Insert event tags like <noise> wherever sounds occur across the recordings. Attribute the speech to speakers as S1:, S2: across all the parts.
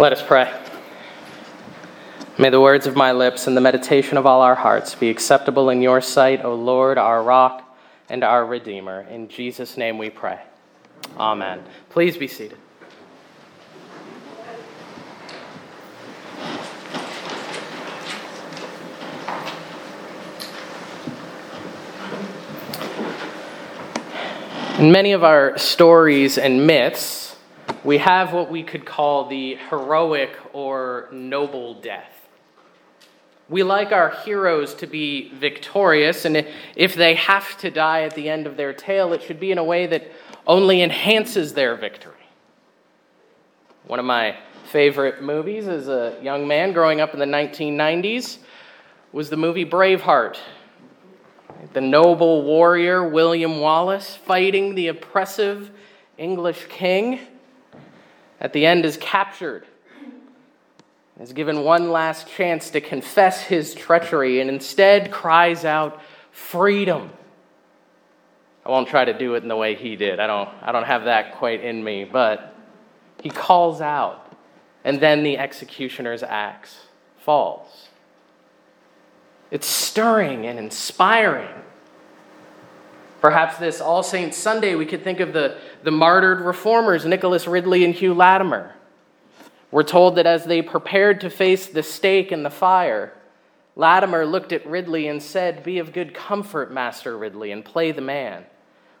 S1: Let us pray. May the words of my lips and the meditation of all our hearts be acceptable in your sight, O Lord, our rock and our Redeemer. In Jesus' name we pray. Amen. Please be seated. In many of our stories and myths, we have what we could call the heroic or noble death. We like our heroes to be victorious, and if they have to die at the end of their tale, it should be in a way that only enhances their victory. One of my favorite movies as a young man growing up in the 1990s was the movie Braveheart. The noble warrior William Wallace fighting the oppressive English king at the end is captured is given one last chance to confess his treachery and instead cries out, Freedom. I won't try to do it in the way he did. I don't, I don't have that quite in me, but he calls out, and then the executioner's axe falls. It's stirring and inspiring. Perhaps this All Saints Sunday, we could think of the, the martyred reformers, Nicholas Ridley and Hugh Latimer. We're told that as they prepared to face the stake and the fire, Latimer looked at Ridley and said, Be of good comfort, Master Ridley, and play the man.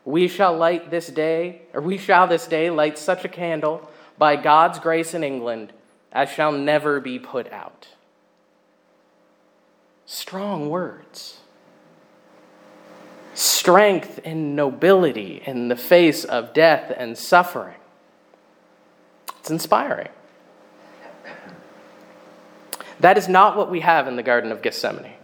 S1: We shall light this day, or we shall this day light such a candle by God's grace in England as shall never be put out. Strong words. Strength and nobility in the face of death and suffering. It's inspiring. That is not what we have in the Garden of Gethsemane.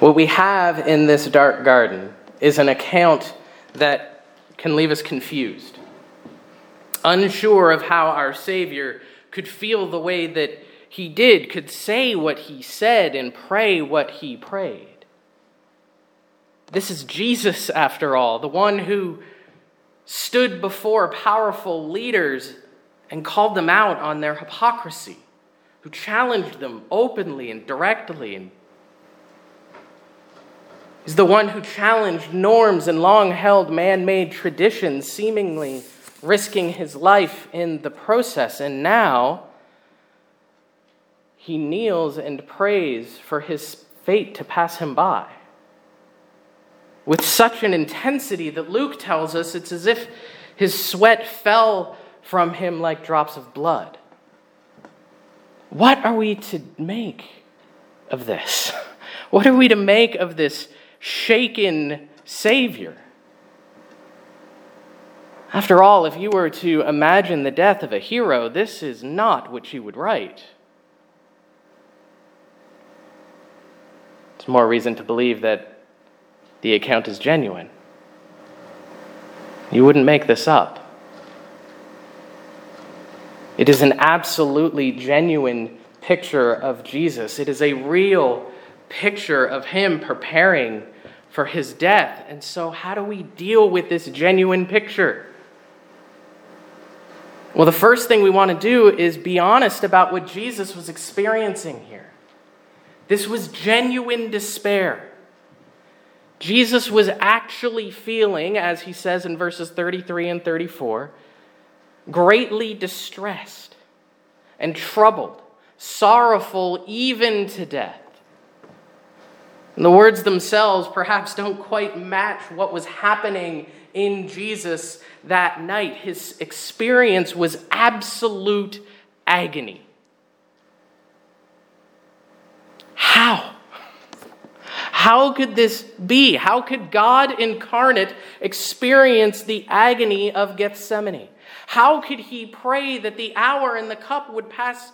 S1: What we have in this dark garden is an account that can leave us confused, unsure of how our Savior could feel the way that he did, could say what he said, and pray what he prayed. This is Jesus, after all, the one who stood before powerful leaders and called them out on their hypocrisy, who challenged them openly and directly and is the one who challenged norms and long held man made traditions, seemingly risking his life in the process. And now he kneels and prays for his fate to pass him by. With such an intensity that Luke tells us it's as if his sweat fell from him like drops of blood. What are we to make of this? <laughs> What are we to make of this shaken Savior? After all, if you were to imagine the death of a hero, this is not what you would write. More reason to believe that the account is genuine. You wouldn't make this up. It is an absolutely genuine picture of Jesus. It is a real picture of him preparing for his death. And so, how do we deal with this genuine picture? Well, the first thing we want to do is be honest about what Jesus was experiencing here. This was genuine despair. Jesus was actually feeling, as he says in verses 33 and 34, greatly distressed and troubled, sorrowful even to death. And the words themselves perhaps don't quite match what was happening in Jesus that night. His experience was absolute agony. How? How could this be? How could God incarnate experience the agony of Gethsemane? How could he pray that the hour and the cup would pass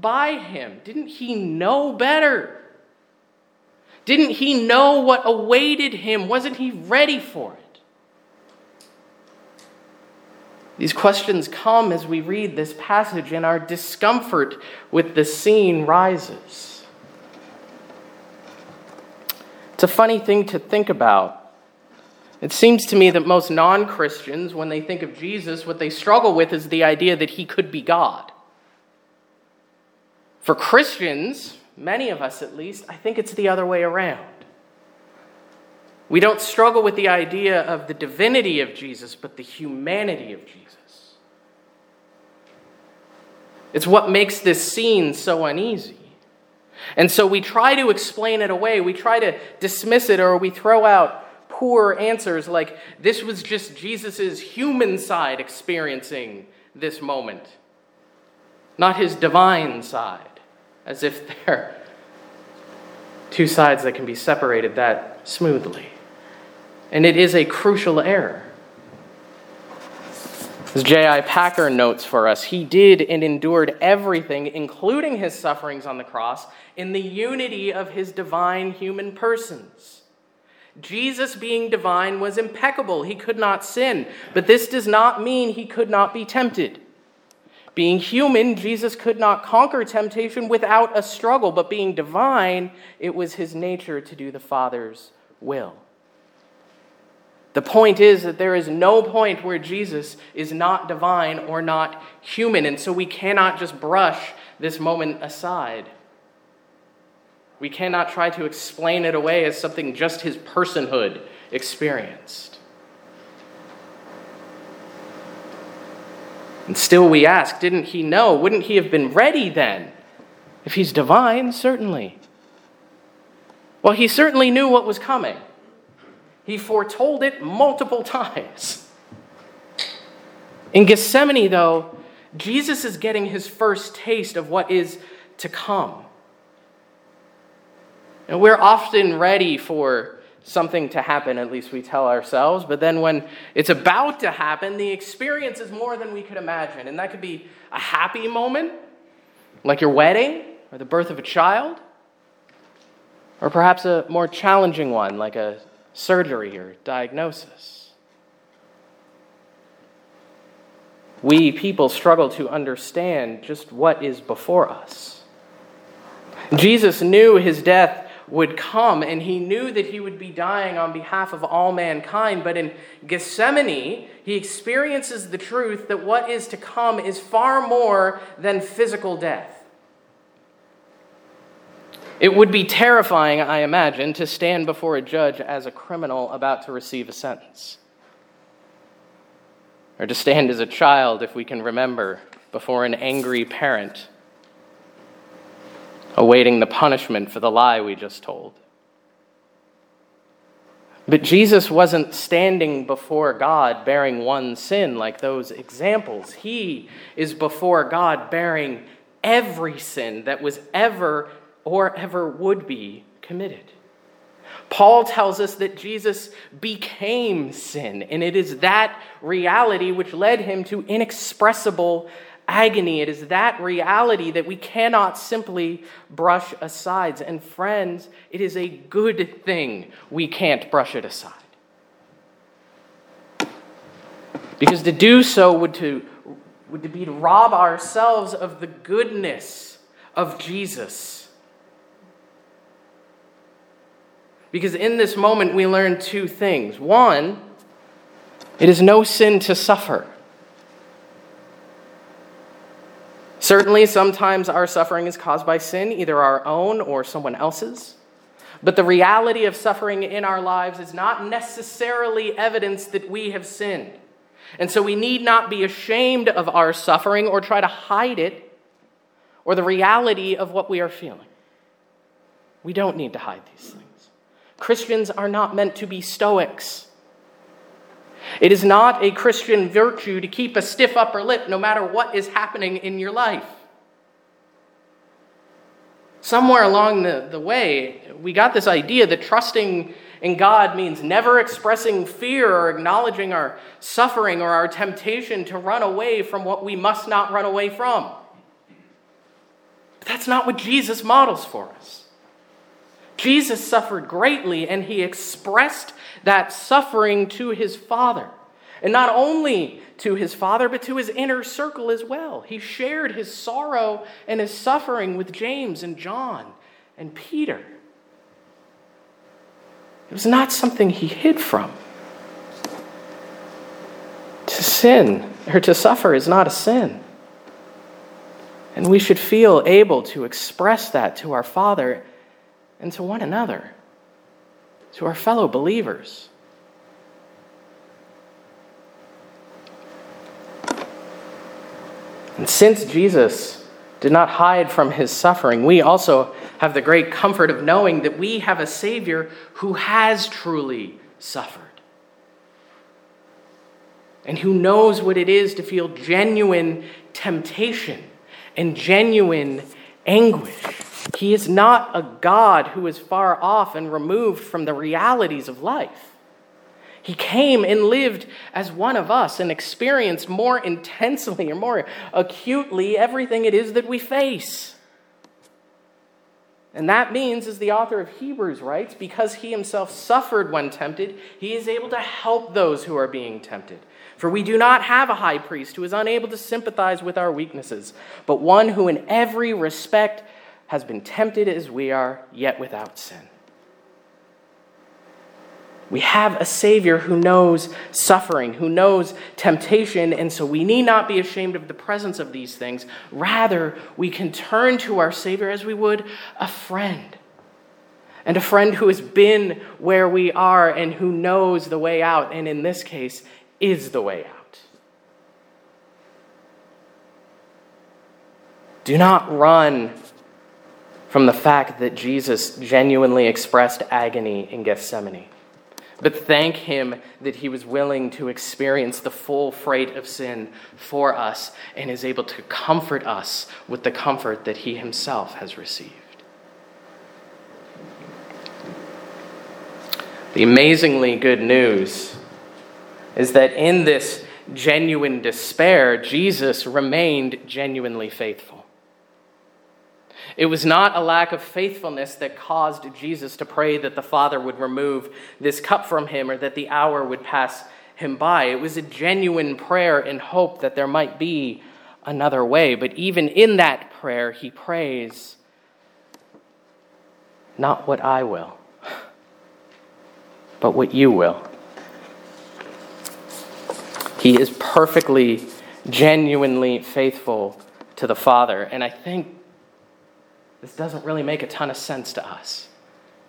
S1: by him? Didn't he know better? Didn't he know what awaited him? Wasn't he ready for it? These questions come as we read this passage, and our discomfort with the scene rises. It's a funny thing to think about It seems to me that most non Christians, when they think of Jesus, what they struggle with is the idea that he could be God. For Christians, many of us at least, I think it's the other way around. We don't struggle with the idea of the divinity of Jesus, but the humanity of Jesus. It's what makes this scene so uneasy. And so we try to explain it away. We try to dismiss it, or we throw out poor answers like this was just Jesus' human side experiencing this moment, not his divine side, as if <laughs> they're two sides that can be separated that smoothly. And it is a crucial error. As J.I. Packer notes for us, he did and endured everything, including his sufferings on the cross, in the unity of his divine human persons. Jesus, being divine, was impeccable. He could not sin. But this does not mean he could not be tempted. Being human, Jesus could not conquer temptation without a struggle. But being divine, it was his nature to do the Father's will. The point is that there is no point where Jesus is not divine or not human, and so we cannot just brush this moment aside. We cannot try to explain it away as something just his personhood experienced. And still we ask, didn't he know? Wouldn't he have been ready then? If he's divine, certainly. Well, he certainly knew what was coming. He foretold it multiple <laughs> times. In Gethsemane, though, Jesus is getting his first taste of what is to come. And we're often ready for something to happen, at least we tell ourselves, but then when it's about to happen, the experience is more than we could imagine. And that could be a happy moment, like your wedding or the birth of a child, or perhaps a more challenging one, like a surgery or diagnosis. We people struggle to understand just what is before us. Jesus knew his death would come, and he knew that he would be dying on behalf of all mankind. But in Gethsemane, he experiences the truth that what is to come is far more than physical death. It would be terrifying, I imagine, to stand before a judge as a criminal about to receive a sentence. Or to stand as a child, if we can remember, before an angry parent awaiting the punishment for the lie we just told. But Jesus wasn't standing before God bearing one sin like those examples. He is before God bearing every sin that was ever or ever would be committed. Paul tells us that Jesus became sin, and it is that reality which led him to inexpressible agony. It is that reality that we cannot simply brush aside. And friends, it is a good thing we can't brush it aside. Because to do so would, to, would be to rob ourselves of the goodness of Jesus Because in this moment, we learn two things. One, it is no sin to suffer. Certainly, sometimes our suffering is caused by sin, either our own or someone else's. But the reality of suffering in our lives is not necessarily evidence that we have sinned. And so we need not be ashamed of our suffering or try to hide it or the reality of what we are feeling. We don't need to hide these things. Christians are not meant to be stoics. It is not a Christian virtue to keep a stiff upper lip no matter what is happening in your life. Somewhere along the, the way, we got this idea that trusting in God means never expressing fear or acknowledging our suffering or our temptation to run away from what we must not run away from. But that's not what Jesus models for us. Jesus suffered greatly, and he expressed that suffering to his Father. And not only to his Father, but to his inner circle as well. He shared his sorrow and his suffering with James and John and Peter. It was not something he hid from. To sin or to suffer is not a sin. And we should feel able to express that to our Father and to one another, to our fellow believers. And since Jesus did not hide from his suffering, we also have the great comfort of knowing that we have a Savior who has truly suffered and who knows what it is to feel genuine temptation and genuine anguish. He is not a God who is far off and removed from the realities of life. He came and lived as one of us and experienced more intensely or more acutely everything it is that we face. And that means, as the author of Hebrews writes, because he himself suffered when tempted, he is able to help those who are being tempted. For we do not have a high priest who is unable to sympathize with our weaknesses, but one who in every respect has been tempted as we are, yet without sin. We have a Savior who knows suffering, who knows temptation, and so we need not be ashamed of the presence of these things. Rather, we can turn to our Savior as we would a friend. And a friend who has been where we are and who knows the way out, and in this case, is the way out. Do not run from the fact that Jesus genuinely expressed agony in Gethsemane. But thank Him that He was willing to experience the full freight of sin for us and is able to comfort us with the comfort that He Himself has received. The amazingly good news is that in this genuine despair, Jesus remained genuinely faithful. It was not a lack of faithfulness that caused Jesus to pray that the Father would remove this cup from him or that the hour would pass him by. It was a genuine prayer in hope that there might be another way. But even in that prayer, he prays, Not what I will, but what you will. He is perfectly, genuinely faithful to the Father. And I think this doesn't really make a ton of sense to us.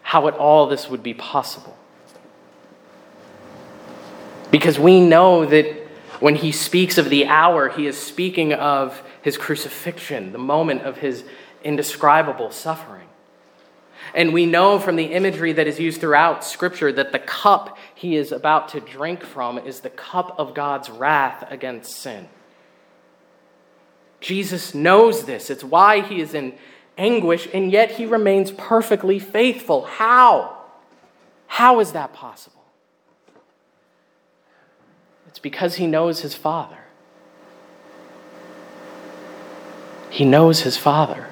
S1: How at all this would be possible? Because we know that when he speaks of the hour, he is speaking of his crucifixion, the moment of his indescribable suffering. And we know from the imagery that is used throughout Scripture that the cup he is about to drink from is the cup of God's wrath against sin. Jesus knows this. It's why he is in anguish, and yet he remains perfectly faithful. How? How is that possible? It's because he knows his Father. He knows his Father.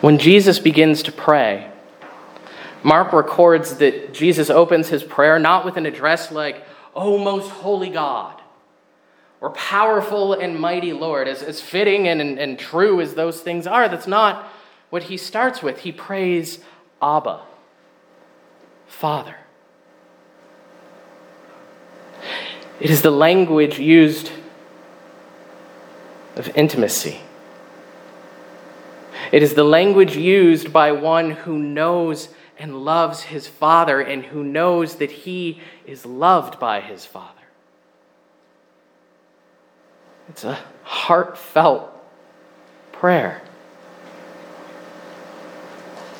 S1: When Jesus begins to pray, Mark records that Jesus opens his prayer not with an address like, O most holy God, or powerful and mighty Lord, as, as fitting and, and, and true as those things are, that's not what he starts with. He prays, Abba, Father. It is the language used of intimacy. It is the language used by one who knows and loves his Father and who knows that he is loved by his Father. It's a heartfelt prayer.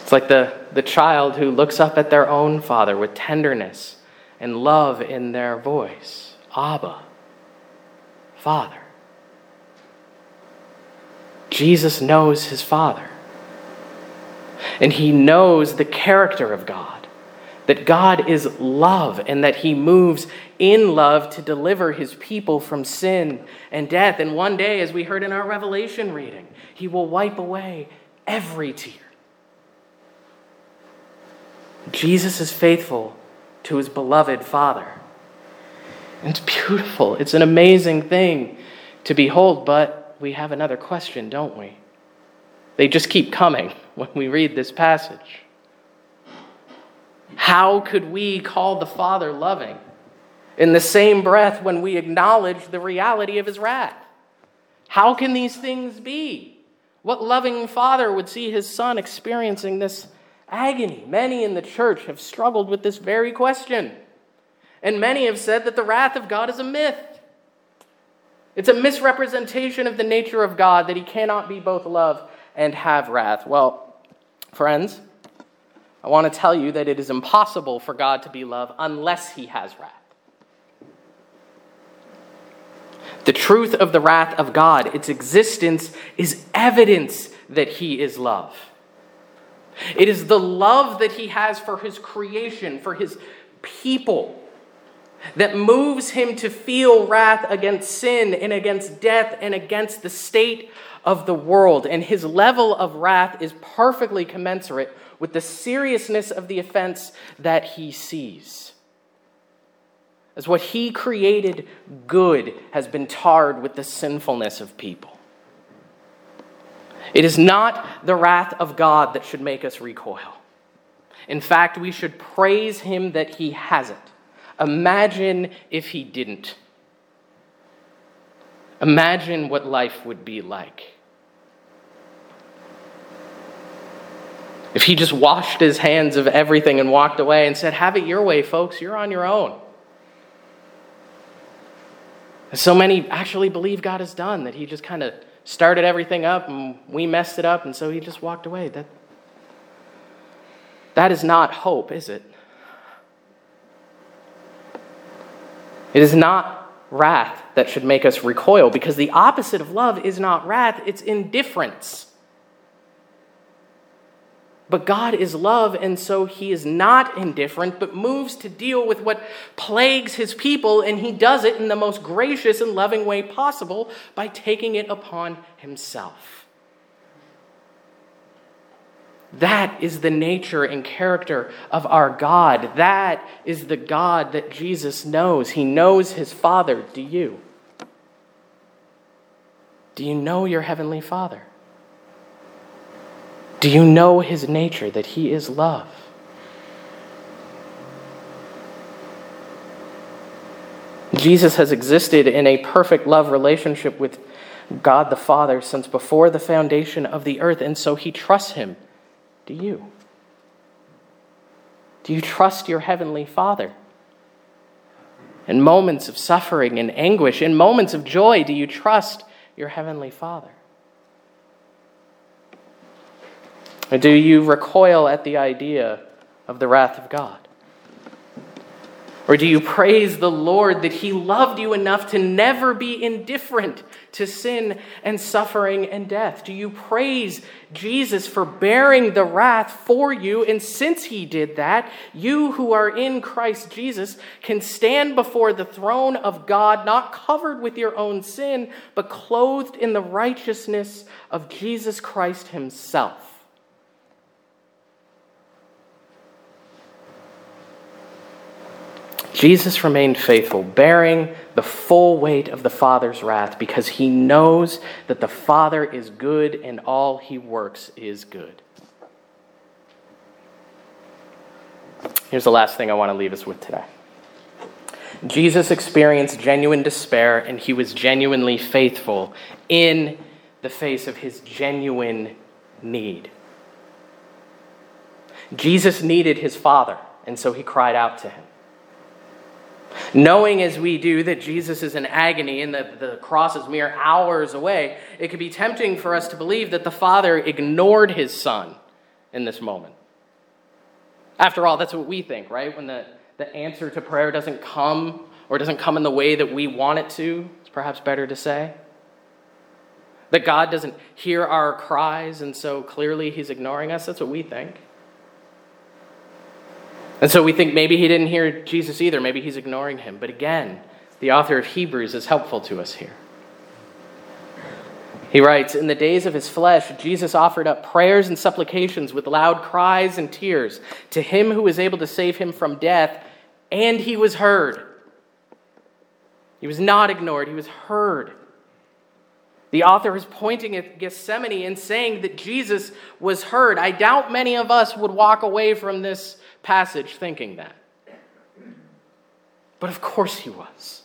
S1: It's like the, the child who looks up at their own father with tenderness and love in their voice Abba, Father. Jesus knows his Father. And he knows the character of God that God is love and that he moves in love to deliver his people from sin and death. And one day, as we heard in our Revelation reading, he will wipe away every tear. Jesus is faithful to his beloved Father. It's beautiful. It's an amazing thing to behold, but we have another question, don't we? They just keep coming <laughs> when we read this passage. How could we call the Father loving in the same breath when we acknowledge the reality of his wrath. How can these things be? What loving father would see his son experiencing this agony? Many in the church have struggled with this very question. And many have said that the wrath of God is a myth. It's a misrepresentation of the nature of God that he cannot be both love and have wrath. Well, friends, I want to tell you that it is impossible for God to be love unless he has wrath. The truth of the wrath of God, its existence, is evidence that he is love. It is the love that he has for his creation, for his people, that moves him to feel wrath against sin and against death and against the state of the world. And his level of wrath is perfectly commensurate with the seriousness of the offense that he sees. As what he created good has been tarred with the sinfulness of people. It is not the wrath of God that should make us recoil. In fact, we should praise him that he has it. Imagine if he didn't. Imagine what life would be like. If he just washed his hands of everything and walked away and said, Have it your way, folks, you're on your own. so many actually believe God has done that he just kind of started everything up and we messed it up and so he just walked away. That, that is not hope, is it? It is not wrath that should make us recoil because the opposite of love is not wrath, it's indifference. But God is love, and so he is not indifferent, but moves to deal with what plagues his people, and he does it in the most gracious and loving way possible by taking it upon himself. That is the nature and character of our God. That is the God that Jesus knows. He knows his Father. Do you? Do you know your Heavenly Father? Do you know his nature, that he is love? Jesus has existed in a perfect love relationship with God the Father since before the foundation of the earth, and so he trusts him do you? Do you trust your Heavenly Father? In moments of suffering and anguish, in moments of joy, do you trust your Heavenly Father? Or do you recoil at the idea of the wrath of God? Or do you praise the Lord that He loved you enough to never be indifferent to sin and suffering and death? Do you praise Jesus for bearing the wrath for you? And since He did that, you who are in Christ Jesus can stand before the throne of God, not covered with your own sin, but clothed in the righteousness of Jesus Christ Himself. Jesus remained faithful, bearing the full weight of the Father's wrath because he knows that the Father is good and all he works is good. Here's the last thing I want to leave us with today. Jesus experienced genuine despair and he was genuinely faithful in the face of his genuine need. Jesus needed his Father, and so he cried out to him. Knowing as we do that Jesus is in agony and that the cross is mere hours away, it could be tempting for us to believe that the Father ignored his Son in this moment. After all, that's what we think, right? When the, the answer to prayer doesn't come or doesn't come in the way that we want it to, it's perhaps better to say. That God doesn't hear our cries and so clearly he's ignoring us. That's what we think. And so we think maybe he didn't hear Jesus either. Maybe he's ignoring him. But again, the author of Hebrews is helpful to us here. He writes In the days of his flesh, Jesus offered up prayers and supplications with loud cries and tears to him who was able to save him from death, and he was heard. He was not ignored, he was heard. The author is pointing at Gethsemane and saying that Jesus was heard. I doubt many of us would walk away from this passage thinking that. But of course he was.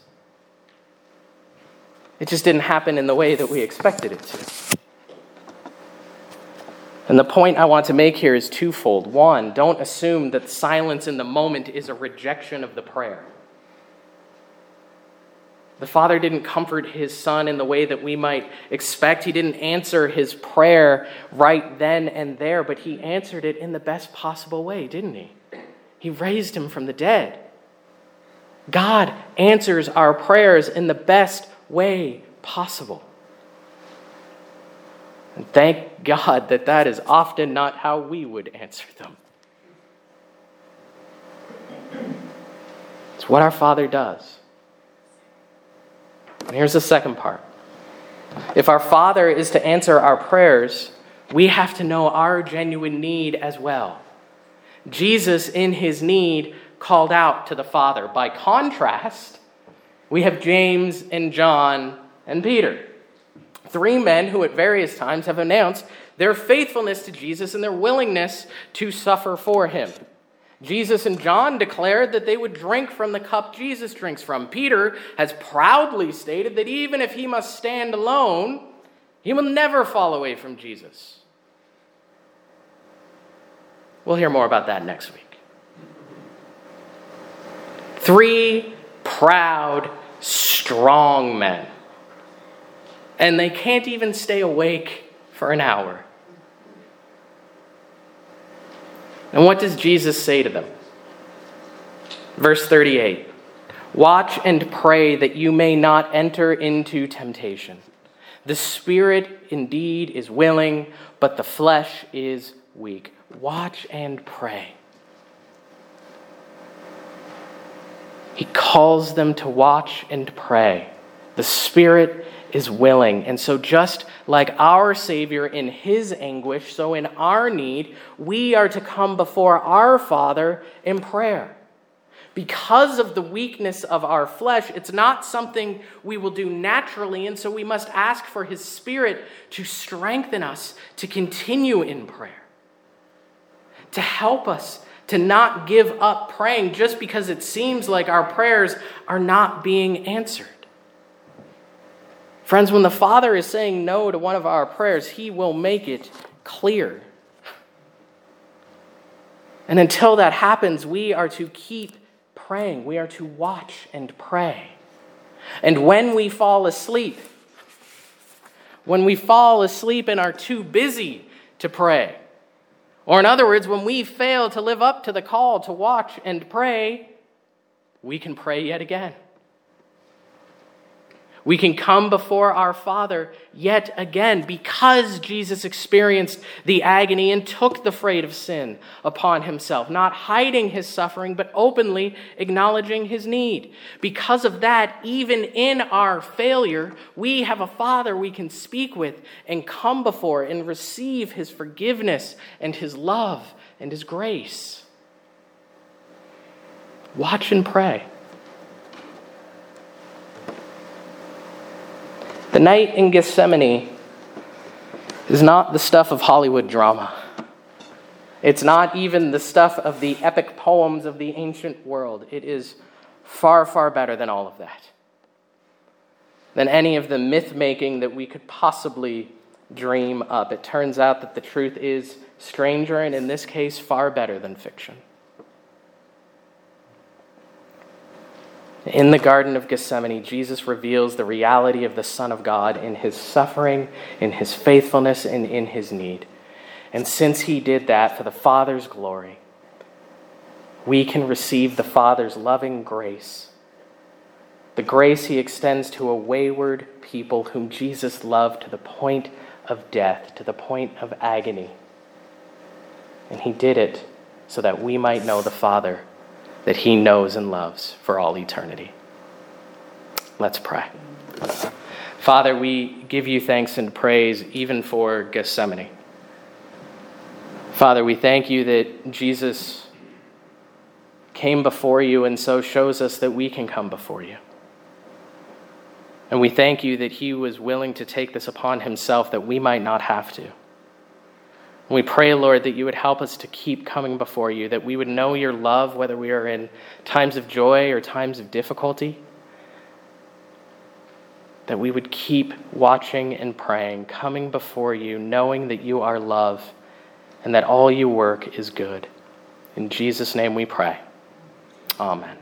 S1: It just didn't happen in the way that we expected it to. And the point I want to make here is twofold. One, don't assume that silence in the moment is a rejection of the prayer. The Father didn't comfort his Son in the way that we might expect. He didn't answer his prayer right then and there, but he answered it in the best possible way, didn't he? He raised him from the dead. God answers our prayers in the best way possible. And thank God that that is often not how we would answer them. It's what our Father does. And here's the second part if our Father is to answer our prayers, we have to know our genuine need as well. Jesus, in his need, called out to the Father. By contrast, we have James and John and Peter. Three men who at various times have announced their faithfulness to Jesus and their willingness to suffer for him. Jesus and John declared that they would drink from the cup Jesus drinks from. Peter has proudly stated that even if he must stand alone, he will never fall away from Jesus. We'll hear more about that next week. Three proud, strong men. And they can't even stay awake for an hour. And what does Jesus say to them? Verse 38 Watch and pray that you may not enter into temptation. The spirit indeed is willing, but the flesh is weak. Watch and pray. He calls them to watch and pray. The spirit is willing. And so, just like our Savior in his anguish, so in our need, we are to come before our Father in prayer. Because of the weakness of our flesh, it's not something we will do naturally, and so we must ask for His Spirit to strengthen us to continue in prayer, to help us to not give up praying just because it seems like our prayers are not being answered. Friends, when the Father is saying no to one of our prayers, He will make it clear. And until that happens, we are to keep praying. We are to watch and pray. And when we fall asleep, when we fall asleep and are too busy to pray, or in other words, when we fail to live up to the call to watch and pray, we can pray yet again. We can come before our Father yet again because Jesus experienced the agony and took the freight of sin upon himself, not hiding his suffering, but openly acknowledging his need. Because of that, even in our failure, we have a Father we can speak with and come before and receive his forgiveness and his love and his grace. Watch and pray. The night in Gethsemane is not the stuff of Hollywood drama. It's not even the stuff of the epic poems of the ancient world. It is far, far better than all of that. Than any of the myth making that we could possibly dream up. It turns out that the truth is stranger and, in this case, far better than fiction. In the Garden of Gethsemane, Jesus reveals the reality of the Son of God in his suffering, in his faithfulness, and in his need. And since he did that for the Father's glory, we can receive the Father's loving grace, the grace he extends to a wayward people whom Jesus loved to the point of death, to the point of agony. And he did it so that we might know the Father that he knows and loves for all eternity. Let's pray. Father, we give you thanks and praise even for Gethsemane. Father, we thank you that Jesus came before you and so shows us that we can come before you. And we thank you that he was willing to take this upon himself that we might not have to. We pray, Lord, that you would help us to keep coming before you, that we would know your love, whether we are in times of joy or times of difficulty. That we would keep watching and praying, coming before you, knowing that you are love and that all you work is good. In Jesus' name we pray. Amen.